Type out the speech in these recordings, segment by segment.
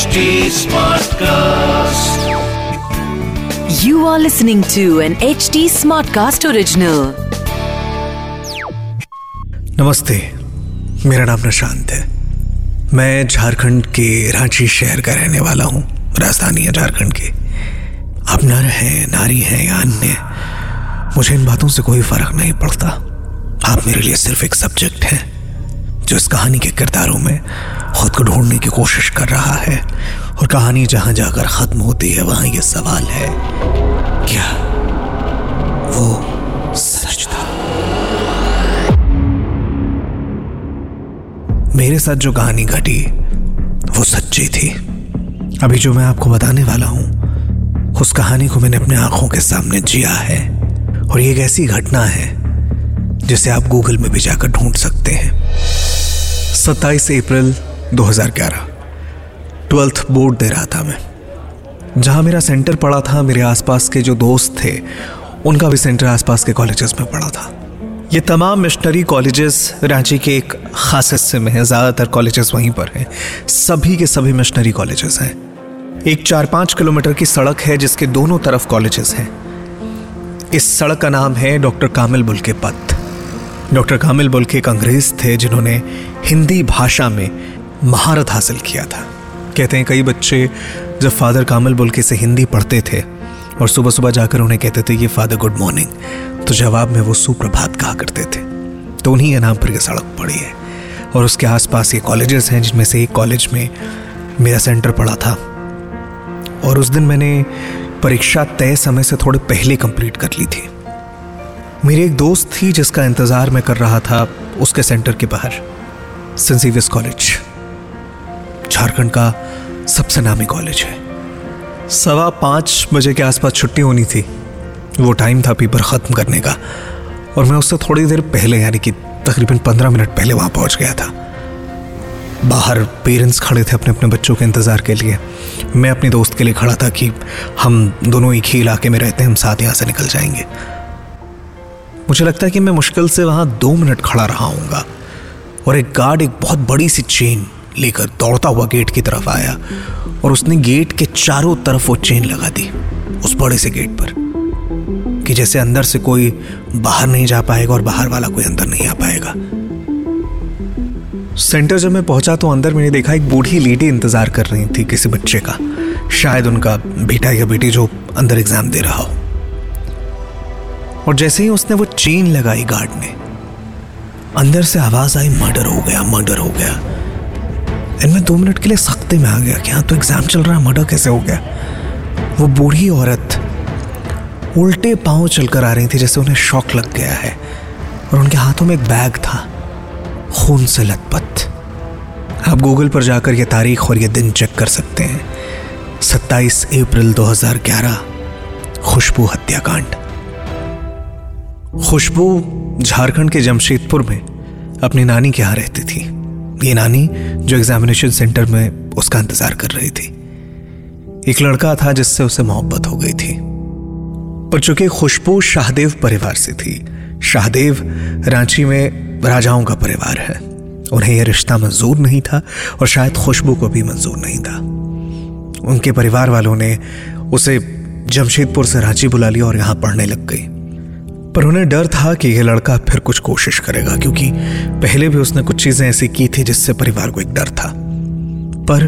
HD Smartcast. You are listening to an HD Smartcast original. नमस्ते मेरा नाम निशांत है मैं झारखंड के रांची शहर का रहने वाला हूँ राजधानी है झारखंड की आप नर हैं नारी हैं या अन्य मुझे इन बातों से कोई फ़र्क नहीं पड़ता आप मेरे लिए सिर्फ़ एक सब्जेक्ट हैं जो इस कहानी के किरदारों में खुद को ढूँढने की कोशिश कर रहा है। और कहानी जहाँ जाकर खत्म होती है, वहाँ यह सवाल है, क्या वो सच था? मेरे साथ जो कहानी घटी, वो सच्ची थी। अभी जो मैं आपको बताने वाला हूँ, उस कहानी को मैंने अपने आँखों के सामने जिया है। और ये एक ऐसी घटना है, जिसे आप गूगल में भी जाकर ढूंढ सकते हैं। 27 अप्रैल 2011 ट्वेल्थ बोर्ड दे रहा था मैं। जहाँ मेरा सेंटर पड़ा था, मेरे आसपास के जो दोस्त थे, उनका भी सेंटर आसपास के कॉलेजेस में पड़ा था। ये तमाम मिशनरी कॉलेजेस रांची के एक खास हिस्से में हैं, ज़्यादातर कॉलेजेस वहीं पर हैं। सभी के सभी मिशनरी कॉलेजेस हैं। एक चार पाँच किलोमीटर की सड़क है, जिसके दोनों तरफ़ कॉलेजेस हैं। इस सड़क का नाम है डॉक्टर कामिल बुल के पथ डॉक्टर कामिल बुल के एक अंग्रेज़ थे, जिन्होंने हिंदी भाषा में महारत हासिल किया था। कहते हैं कई बच्चे जब फादर कामिल बुल्के से हिंदी पढ़ते थे और सुबह सुबह जाकर उन्हें कहते थे, ये फादर, गुड मॉर्निंग। तो जवाब में वो सुप्रभात कहा करते थे। तो उन्हीं के नाम पर यह सड़क पड़ी है और उसके आसपास ये कॉलेजेस हैं, जिनमें से एक कॉलेज में मेरा सेंटर पड़ा था। और उस दिन मैंने परीक्षा तय समय से थोड़े पहले कंप्लीट कर ली थी। मेरी एक दोस्त थी जिसका इंतज़ार मैं कर रहा था उसके सेंटर के बाहर सेंट कॉलेज झारखंड का सबसे नामी कॉलेज है। सवा पाँच बजे के आसपास छुट्टी होनी थी। वो टाइम था पेपर ख़त्म करने का। और मैं उससे थोड़ी देर पहले, यानी कि तकरीबन पंद्रह मिनट पहले वहाँ पहुँच गया था। बाहर पेरेंट्स खड़े थे अपने अपने बच्चों के इंतज़ार के लिए। मैं अपने दोस्त के लिए खड़ा था कि हम दोनों एक ही इलाके में रहते हैं, हम साथ यहाँ से निकल जाएँगे। मुझे लगता है कि मैं मुश्किल से वहाँ दो मिनट खड़ा रहा हूँगा। और एक गार्ड एक बहुत बड़ी सी चेन लेकर दौड़ता हुआ गेट की तरफ़ आया और उसने गेट के चारों तरफ़ वो चेन लगा दी, उस बड़े से गेट पर, कि जैसे अंदर से कोई बाहर नहीं जा पाएगा और बाहर वाला कोई अंदर नहीं आ पाएगा। सेंटर जब मैं पहुँचा तो अंदर मैंने देखा एक बूढ़ी लेडी इंतज़ार कर रही थी किसी बच्चे का, शायद उनका बेटा या बेटी जो अंदर एग्ज़ाम दे रहा हो। और जैसे ही उसने वो चेन लगाई गार्ड ने, अंदर से आवाज़ आई, मर्डर हो गया, मर्डर हो गया। इनमें दो मिनट के लिए सख्ते में आ गया कि हाँ तो एग्ज़ाम चल रहा है मर्डर कैसे हो गया? वो बूढ़ी औरत उल्टे पाँव चलकर आ रही थी जैसे उन्हें शौक लग गया है और उनके हाथों में एक बैग था, खून से लथपथ। आप गूगल पर जाकर यह तारीख और यह दिन चेक कर सकते हैं। 27 अप्रैल 2011 खुशबू हत्याकांड। खुशबू झारखंड के जमशेदपुर में अपनी नानी के यहाँ रहती थी। ये नानी जो एग्जामिनेशन सेंटर में उसका इंतज़ार कर रही थी। एक लड़का था जिससे उसे मोहब्बत हो गई थी। पर चूँकि खुशबू शाहदेव परिवार से थी, शाहदेव रांची में राजाओं का परिवार है। उन्हें यह रिश्ता मंजूर नहीं था और शायद खुशबू को भी मंजूर नहीं था। उनके परिवार वालों ने उसे जमशेदपुर से रांची बुला लिया और यहाँ पढ़ने लग गई। पर उन्हें डर था कि यह लड़का फिर कुछ कोशिश करेगा, क्योंकि पहले भी उसने कुछ चीज़ें ऐसी की थी जिससे परिवार को एक डर था। पर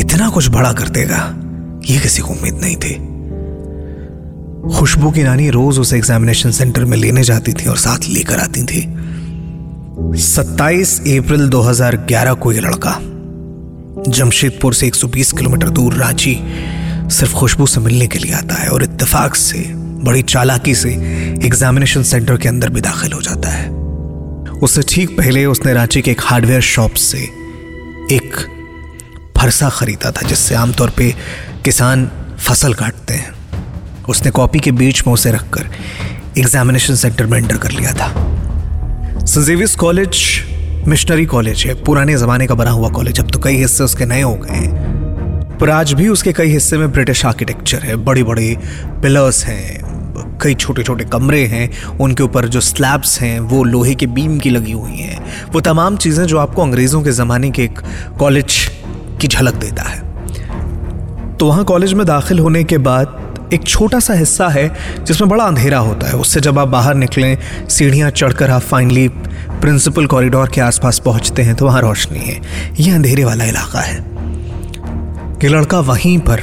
इतना कुछ बड़ा कर देगा, ये किसी को उम्मीद नहीं थी। खुशबू की नानी रोज उसे एग्जामिनेशन सेंटर में लेने जाती थी और साथ लेकर आती थी। 27 अप्रैल 2011 को यह लड़का, जमशेदपुर से 120 किलोमीटर दूर रांची, सिर्फ़ खुशबू से मिलने के लिए आता है और इत्तेफाक से बड़ी चालाकी से एग्जामिनेशन सेंटर के अंदर भी दाखिल हो जाता है। उससे ठीक पहले उसने रांची के एक हार्डवेयर शॉप से एक फरसा खरीदा था, जिससे आमतौर पे किसान फ़सल काटते हैं। उसने कॉपी के बीच में उसे रखकर एग्जामिनेशन सेंटर में एंटर कर लिया था। सजेवियस कॉलेज, मिशनरी कॉलेज है, पुराने जमाने का बना हुआ कॉलेज, अब तो कई हिस्से उसके नए हो गए हैं। पर आज भी उसके कई हिस्से में ब्रिटिश आर्किटेक्चर है बड़ी बड़ी पिलर्स हैं कई छोटे छोटे कमरे हैं, उनके ऊपर जो स्लैब्स हैं, वो लोहे के बीम की लगी हुई हैं। वो तमाम चीज़ें जो आपको अंग्रेज़ों के ज़माने के एक कॉलेज की झलक देता है। तो वहाँ कॉलेज में दाखिल होने के बाद एक छोटा सा हिस्सा है, जिसमें बड़ा अंधेरा होता है। उससे जब आप बाहर निकलें, सीढ़ियाँ चढ़कर आप फाइनली प्रिंसिपल कॉरिडोर के आसपास पहुँचते हैं तो वहाँ रोशनी है। ये अंधेरे वाला इलाका है। कि लड़का वहीं पर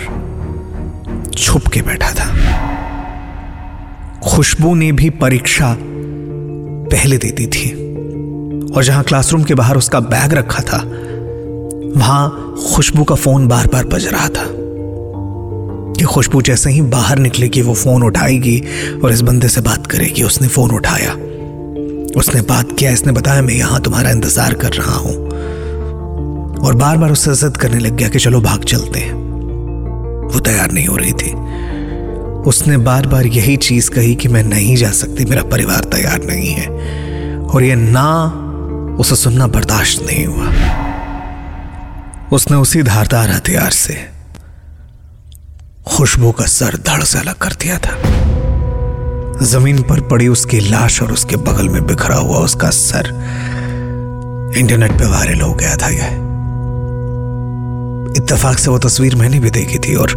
छुप के बैठा था। खुशबू ने भी परीक्षा पहले दे दी थी। और जहाँ क्लासरूम के बाहर उसका बैग रखा था, वहाँ खुशबू का फ़ोन बार बार बज रहा था। कि खुशबू जैसे ही बाहर निकलेगी, वो फ़ोन उठाएगी और इस बंदे से बात करेगी। उसने फ़ोन उठाया। उसने बात किया, इसने बताया, मैं यहाँ तुम्हारा इंतज़ार कर रहा हूँ। और बार बार उससे जिद करने लग गया कि चलो भाग चलते हैं। वो तैयार नहीं हो रही थी। उसने बार बार यही चीज़ कही कि मैं नहीं जा सकती, मेरा परिवार तैयार नहीं है। और ये ना उसे सुनना बर्दाश्त नहीं हुआ। उसने उसी धारदार हथियार से खुशबू का सर धड़ से अलग कर दिया था। ज़मीन पर पड़ी उसकी लाश और उसके बगल में बिखरा हुआ उसका सर इंटरनेट पे वायरल हो गया था यह। इत्तेफाक से वो तस्वीर मैंने भी देखी थी और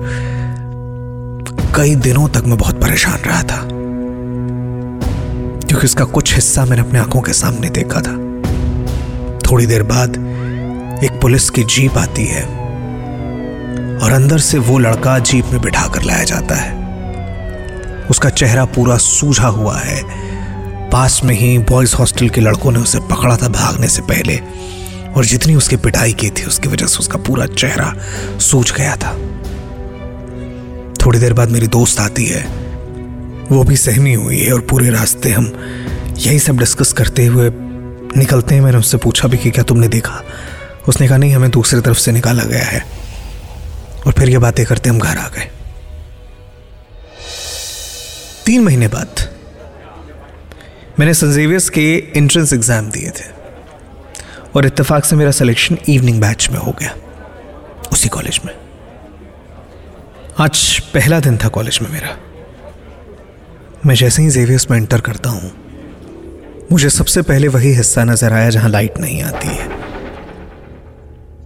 कई दिनों तक मैं बहुत परेशान रहा था। क्योंकि उसका कुछ हिस्सा मैंने अपने आँखों के सामने देखा था। थोड़ी देर बाद एक पुलिस की जीप आती है और अंदर से वो लड़का जीप में बिठा कर लाया जाता है। उसका चेहरा पूरा सूझा हुआ है। पास में ही बॉयज़ हॉस्टल के लड़कों ने उसे पकड़ा था भागने से पहले और जितनी उसकी पिटाई की थी उसकी वजह से उसका पूरा चेहरा सूझ गया था। थोड़ी देर बाद मेरी दोस्त आती है। वो भी सहमी हुई है और पूरे रास्ते हम यही सब डिस्कस करते हुए निकलते हैं। मैंने उससे पूछा भी कि क्या तुमने देखा? उसने कहा, नहीं, हमें दूसरी तरफ़ से निकाला गया है। और फिर ये बातें करते हम घर आ गए। तीन महीने बाद मैंने संजेवियर्स के एंट्रेंस एग्ज़ाम दिए थे और इत्तेफाक से मेरा सिलेक्शन इवनिंग बैच में हो गया, उसी कॉलेज में। आज पहला दिन था कॉलेज में मेरा। मैं जैसे ही जेवियर्स में एंटर करता हूँ, मुझे सबसे पहले वही हिस्सा नज़र आया जहाँ लाइट नहीं आती है।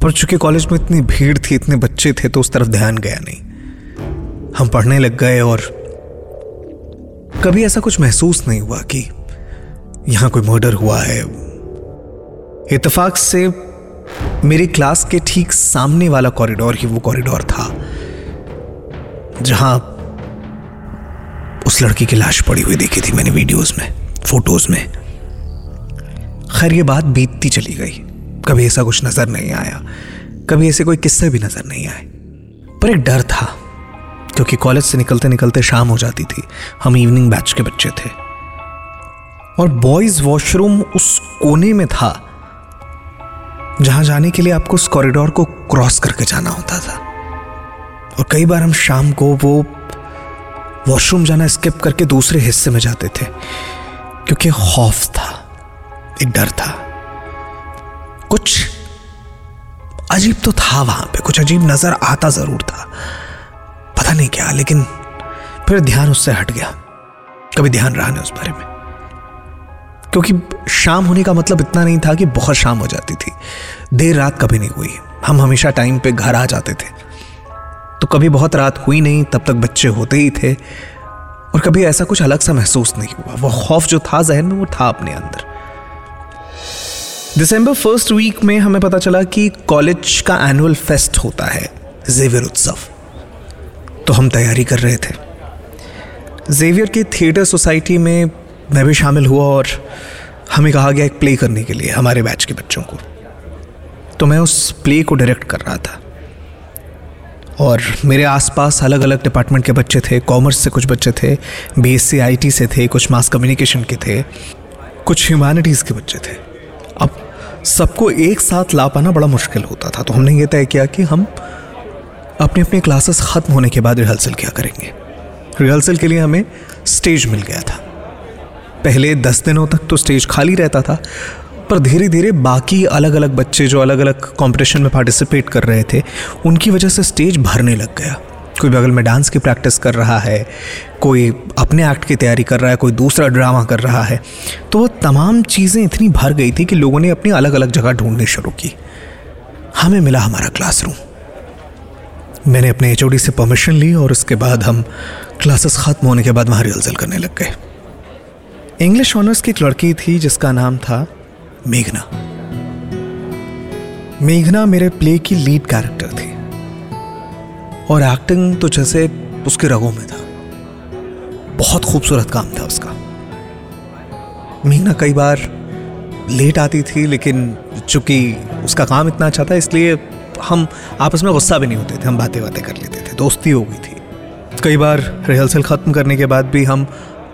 पर चूँकि कॉलेज में इतनी भीड़ थी, इतने बच्चे थे तो उस तरफ़ ध्यान गया नहीं। हम पढ़ने लग गए और कभी ऐसा कुछ महसूस नहीं हुआ कि यहाँ कोई मर्डर हुआ है। इतफाक से मेरी क्लास के ठीक सामने वाला कॉरिडोर ही वो कॉरिडोर था। जहाँ उस लड़की की लाश पड़ी हुई देखी थी मैंने वीडियोस में फ़ोटोज़ में। खैर, ये बात बीतती चली गई। कभी ऐसा कुछ नज़र नहीं आया, कभी ऐसे कोई किस्से भी नज़र नहीं आए। पर एक डर था, क्योंकि कॉलेज से निकलते निकलते शाम हो जाती थी। हम इवनिंग बैच के बच्चे थे। और बॉयज़ वॉशरूम उस कोने में था, जहाँ जाने के लिए आपको उस कॉरिडोर को क्रॉस करके जाना होता था। और कई बार हम शाम को वो वॉशरूम जाना स्किप करके दूसरे हिस्से में जाते थे, क्योंकि खौफ था, एक डर था। कुछ अजीब तो था वहाँ पे, कुछ अजीब नज़र आता ज़रूर था। पता नहीं क्या, लेकिन फिर ध्यान उससे हट गया। कभी ध्यान रहा नहीं उस बारे में। क्योंकि शाम होने का मतलब इतना नहीं था कि बहुत शाम हो जाती थी। देर रात कभी नहीं हुई। हम हमेशा टाइम पे घर आ जाते थे। तो कभी बहुत रात हुई नहीं, तब तक बच्चे होते ही थे। और कभी ऐसा कुछ अलग सा महसूस नहीं हुआ। वो खौफ जो था जहन में, वो था अपने अंदर। दिसंबर फ़र्स्ट वीक में हमें पता चला कि कॉलेज का एनुअल फेस्ट होता है, जेवियर उत्सव। तो हम तैयारी कर रहे थे। जेवियर की थिएटर सोसाइटी में मैं भी शामिल हुआ और हमें कहा गया एक प्ले करने के लिए, हमारे बैच के बच्चों को। तो मैं उस प्ले को डायरेक्ट कर रहा था। और मेरे आसपास अलग अलग डिपार्टमेंट के बच्चे थे कॉमर्स से कुछ बच्चे थे बी एस से थे, कुछ मास कम्युनिकेशन के थे, कुछ ह्यूमैनिटीज़ के बच्चे थे। अब सबको एक साथ ला पाना बड़ा मुश्किल होता था तो हमने ये तय किया कि हम अपने अपने क्लासेस ख़त्म होने के बाद रिहर्सल क्या करेंगे। रिहर्सल के लिए हमें स्टेज मिल गया था। पहले दस दिनों तक तो स्टेज खाली रहता था पर धीरे धीरे बाकी अलग अलग बच्चे जो अलग अलग कॉम्पिटिशन में पार्टिसिपेट कर रहे थे, उनकी वजह से स्टेज भरने लग गया। कोई बगल में डांस की प्रैक्टिस कर रहा है, कोई अपने एक्ट की तैयारी कर रहा है, कोई दूसरा ड्रामा कर रहा है तो वो तमाम चीज़ें इतनी भर गई थी कि लोगों ने अपनी अलग अलग जगह ढूंढनी शुरू की। हमें मिला हमारा क्लासरूम मैंने अपने एचओडी से परमिशन ली और उसके बाद हम क्लासेस ख़त्म होने के बाद वहाँ रिहर्सल करने लग गए। इंग्लिश ऑनर्स की एक लड़की थी जिसका नाम था मेघना। मेघना मेरे प्ले की लीड कैरेक्टर थी। और एक्टिंग तो जैसे उसके रगों में था। बहुत खूबसूरत काम था उसका। मेघना कई बार लेट आती थी, लेकिन चूँकि उसका काम इतना अच्छा था, इसलिए हम आपस में गुस्सा भी नहीं होते थे, हम बातें बातें कर लेते थे, दोस्ती हो गई थी। कई बार रिहर्सल ख़त्म करने के बाद भी हम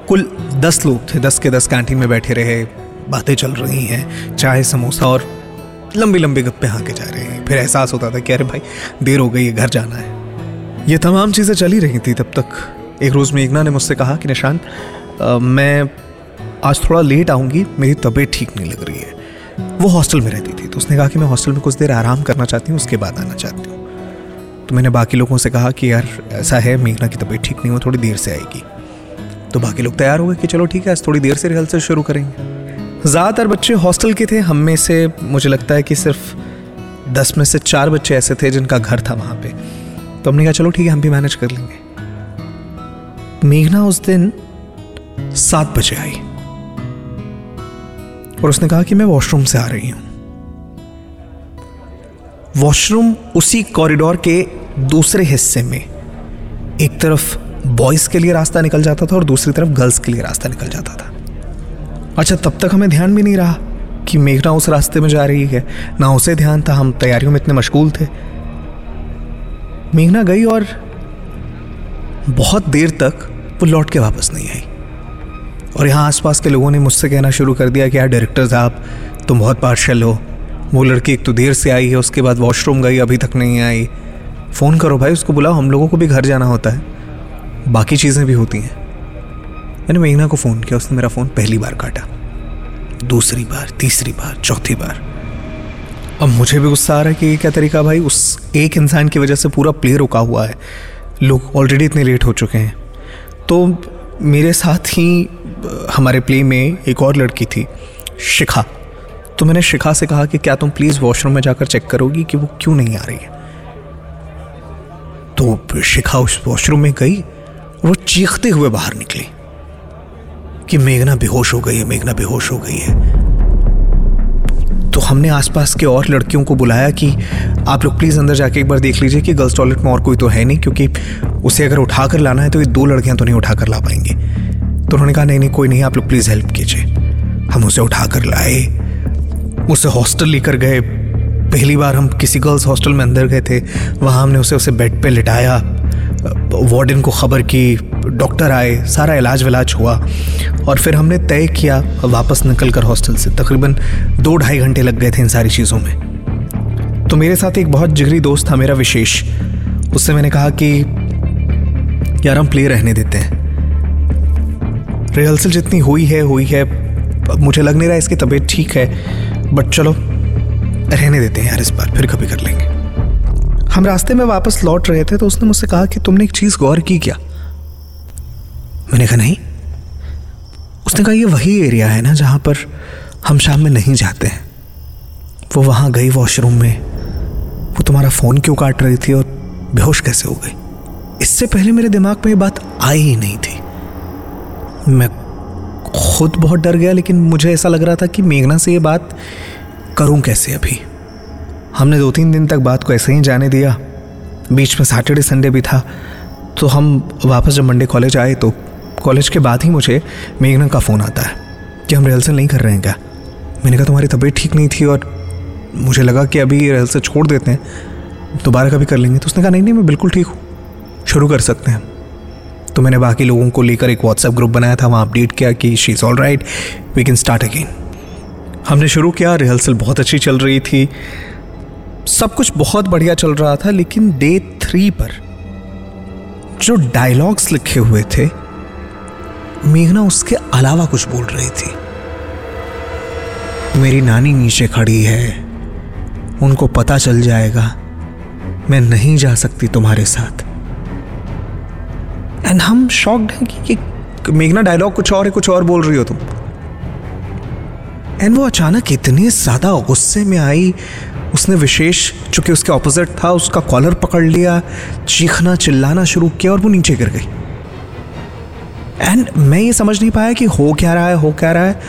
कुल दस लोग थे, दस के दस कैंटीन में बैठे रहे बातें चल रही हैं, चाय, समोसा और लंबी लंबी गप्पे हाँके जा रहे हैं। फिर एहसास होता था कि अरे भाई, देर हो गई है घर जाना है। ये तमाम चीज़ें चली रही थी तब तक। एक रोज़ मेघना ने मुझसे कहा कि निशान मैं आज थोड़ा लेट आऊँगी, मेरी तबीयत ठीक नहीं लग रही है। वो हॉस्टल में रहती थी तो उसने कहा कि मैं हॉस्टल में कुछ देर आराम करना चाहती हूँ, उसके बाद आना चाहती हूँ। तो मैंने बाकी लोगों से कहा कि यार, ऐसा है मेघना की तबीयत ठीक नहीं हो, थोड़ी देर से आएगी। तो बाकी लोग तैयार हो गए कि चलो ठीक है, आज थोड़ी देर से रिहर्सल शुरू करेंगे। ज़्यादातर बच्चे हॉस्टल के थे, हम में से मुझे लगता है कि सिर्फ़ दस में से चार बच्चे ऐसे थे जिनका घर था वहाँ पे। तो हमने कहा, चलो ठीक है, हम भी मैनेज कर लेंगे। मेघना उस दिन सात बजे आई और उसने कहा कि मैं वॉशरूम से आ रही हूँ। वॉशरूम उसी कॉरिडोर के दूसरे हिस्से में एक तरफ़ बॉयज़ के लिए रास्ता निकल जाता था और दूसरी तरफ़ गर्ल्स के लिए रास्ता निकल जाता था। अच्छा तब तक हमें ध्यान भी नहीं रहा कि मेघना उस रास्ते में जा रही है। ना उसे ध्यान था, हम तैयारियों में इतने मशगूल थे। मेघना गई और बहुत देर तक वो लौट के वापस नहीं आई। और यहाँ आसपास के लोगों ने मुझसे कहना शुरू कर दिया कि, यार डायरेक्टर साहब, तुम बहुत पार्शल हो। वो लड़की एक तो देर से आई है, उसके बाद वॉशरूम गई, अभी तक नहीं आई। फ़ोन करो भाई, उसको बुलाओ, हम लोगों को भी घर जाना होता है। बाकी चीज़ें भी होती हैं। मैंने मेघना को फ़ोन किया, उसने मेरा फ़ोन पहली बार काटा। दूसरी बार, तीसरी बार, चौथी बार। अब मुझे भी गुस्सा आ रहा है कि ये क्या तरीका भाई? उस एक इंसान की वजह से पूरा प्ले रुका हुआ है। लोग ऑलरेडी इतने लेट हो चुके हैं। तो मेरे साथ ही हमारे प्ले में एक और लड़की थी, शिखा। तो मैंने शिखा से कहा कि क्या तुम प्लीज़ वॉशरूम में जाकर चेक करोगी कि वो क्यों नहीं आ रही है? तो शिखा उस वॉशरूम में गई, वो चीखते हुए बाहर निकली। कि मेघना बेहोश हो गई है, मेघना बेहोश हो गई है। तो हमने आसपास के और लड़कियों को बुलाया कि आप लोग प्लीज़ अंदर जाके एक बार देख लीजिए कि गर्ल्स टॉयलेट में और कोई तो है नहीं, क्योंकि उसे अगर उठा कर लाना है तो ये दो लड़कियाँ तो नहीं उठा कर ला पाएँगे। तो उन्होंने कहा, नहीं नहीं, कोई नहीं, आप लोग प्लीज़ हेल्प कीजिए। हम उसे उठा कर लाए, उसे हॉस्टल लेकर गए। पहली बार हम किसी गर्ल्स हॉस्टल में अंदर गए थे, वहाँ हमने उसे उसे बेड पे लिटाया। वार्डन को खबर की डॉक्टर आए, सारा इलाज विलाज हुआ और फिर हमने तय किया वापस निकल कर हॉस्टल से। तकरीबन दो ढाई घंटे लग गए थे इन सारी चीज़ों में। तो मेरे साथ एक बहुत जिगरी दोस्त था, मेरा विशेष। उससे मैंने कहा कि, यार, हम प्ले रहने देते हैं। रिहर्सल जितनी हुई है हुई है। मुझे लग नहीं रहा इसकी तबीयत ठीक है बट चलो, रहने देते हैं यार इस बार, फिर कभी कर लेंगे। हम रास्ते में वापस लौट रहे थे तो उसने मुझसे कहा कि, तुमने एक चीज़ गौर की क्या? मैंने कहा, नहीं, उसने कहा, ये वही एरिया है ना जहाँ पर हम शाम में नहीं जाते हैं। वो वहाँ गई वॉशरूम में। वो तुम्हारा फ़ोन क्यों काट रही थी और बेहोश कैसे हो गई? इससे पहले मेरे दिमाग में ये बात आई ही नहीं थी। मैं खुद बहुत डर गया, लेकिन मुझे ऐसा लग रहा था कि मेघना से ये बात करूँ कैसे अभी? हमने दो तीन दिन तक बात को ऐसे ही जाने दिया। बीच में सैटरडे संडे भी था। तो हम वापस जब मंडे कॉलेज आए तो कॉलेज के बाद ही मुझे मेघना का फ़ोन आता है कि हम रिहर्सल नहीं कर रहे हैं क्या? मैंने कहा, तुम्हारी तबीयत ठीक नहीं थी और मुझे लगा कि अभी रिहर्सल छोड़ देते हैं। दोबारा कभी कर लेंगे? तो उसने कहा, नहीं नहीं, मैं बिल्कुल ठीक हूँ। शुरू कर सकते हैं। तो मैंने बाकी लोगों को लेकर एक व्हाट्सएप ग्रुप बनाया था, वहाँ अपडेट किया कि she is all right we can start again हमने शुरू किया रिहर्सल बहुत अच्छी चल रही थी। सब कुछ बहुत बढ़िया चल रहा था, लेकिन डे थ्री पर जो डायलॉग्स लिखे हुए थे मेघना उसके अलावा कुछ बोल रही थी। मेरी नानी नीचे खड़ी है। उनको पता चल जाएगा। मैं नहीं जा सकती तुम्हारे साथ। एंड हम शॉक्ड हैं कि, कि मेघना डायलॉग कुछ और है कुछ और बोल रही हो तुम। एंड वो अचानक इतने ज़्यादा गुस्से में आई। उसने विशेष चूँकि उसके ऑपोजिट था उसका कॉलर पकड़ लिया चीखना चिल्लाना शुरू किया और वो नीचे गिर गई। एंड मैं ये समझ नहीं पाया कि हो क्या रहा है, हो क्या रहा है।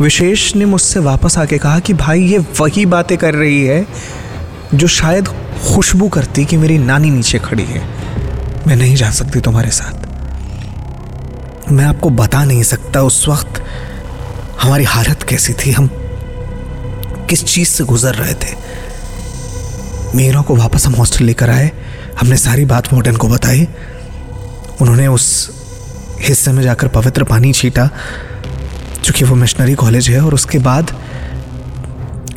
विशेष ने मुझसे वापस आके कहा कि भाई ये वही बातें कर रही है जो शायद खुशबू करती कि मेरी नानी नीचे खड़ी है। मैं नहीं जा सकती तुम्हारे साथ। मैं आपको बता नहीं सकता उस वक्त हमारी हालत कैसी थी, हम किस चीज़ से गुजर रहे थे। मीरा को वापस हम हॉस्टल लेकर आए, हमने सारी बात वार्डन को बताई। उन्होंने उस हिस्से में जाकर पवित्र पानी छीटा, चूँकि वो मिशनरी कॉलेज है, और उसके बाद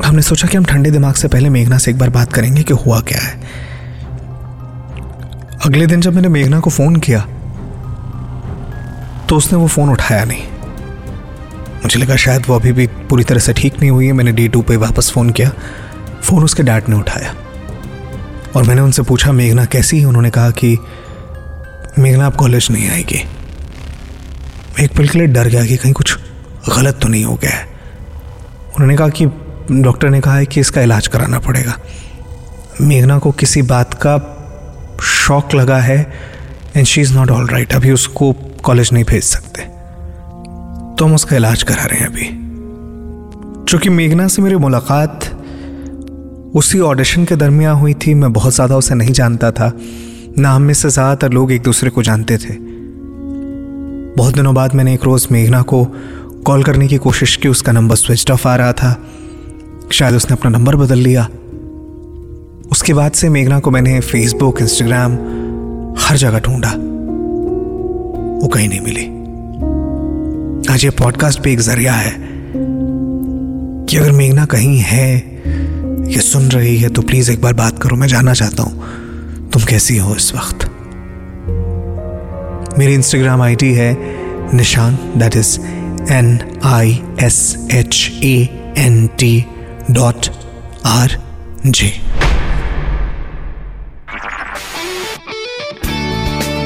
हमने सोचा कि हम ठंडे दिमाग से पहले मेघना से एक बार बात करेंगे कि हुआ क्या है। अगले दिन जब मैंने मेघना को फ़ोन किया तो उसने वो फ़ोन उठाया नहीं। मुझे लगा शायद वो अभी भी पूरी तरह से ठीक नहीं हुई है, मैंने डी टू पे वापस फ़ोन किया। फ़ोन उसके डैड ने उठाया। और मैंने उनसे पूछा, मेघना, कैसी है? उन्होंने कहा कि, मेघना, आप कॉलेज नहीं आएगी। एक पल के लिए डर गया कि कहीं कुछ गलत तो नहीं हो गया है। उन्होंने कहा कि, डॉक्टर ने कहा है कि इसका इलाज कराना पड़ेगा। मेघना को किसी बात का शौक लगा है and she is not all right अभी उसको कॉलेज नहीं भेज सकते। तो हम उसका इलाज करा रहे हैं अभी। चूँकि मेघना से मेरी मुलाकात उसी ऑडिशन के दरमियान हुई थी, मैं बहुत ज़्यादा उसे नहीं जानता था। ना हम में से ज़्यादातर लोग एक दूसरे को जानते थे। बहुत दिनों बाद मैंने एक रोज़ मेघना को कॉल करने की कोशिश की, उसका नंबर स्विच ऑफ़ आ रहा था। शायद उसने अपना नंबर बदल लिया। उसके बाद से मेघना को मैंने फेसबुक इंस्टाग्राम हर जगह ढूंढा। वो कहीं नहीं मिली। आज ये पॉडकास्ट पे एक ज़रिया है कि अगर मेघना कहीं है या सुन रही है तो प्लीज़ एक बार बात करो। मैं जानना चाहता हूँ, तुम कैसी हो इस वक्त? मेरी इंस्टाग्राम आईडी है Nishan that is N I S H A N T dot R J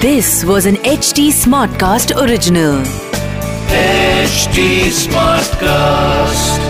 this was an H T smart cast original H T smart cast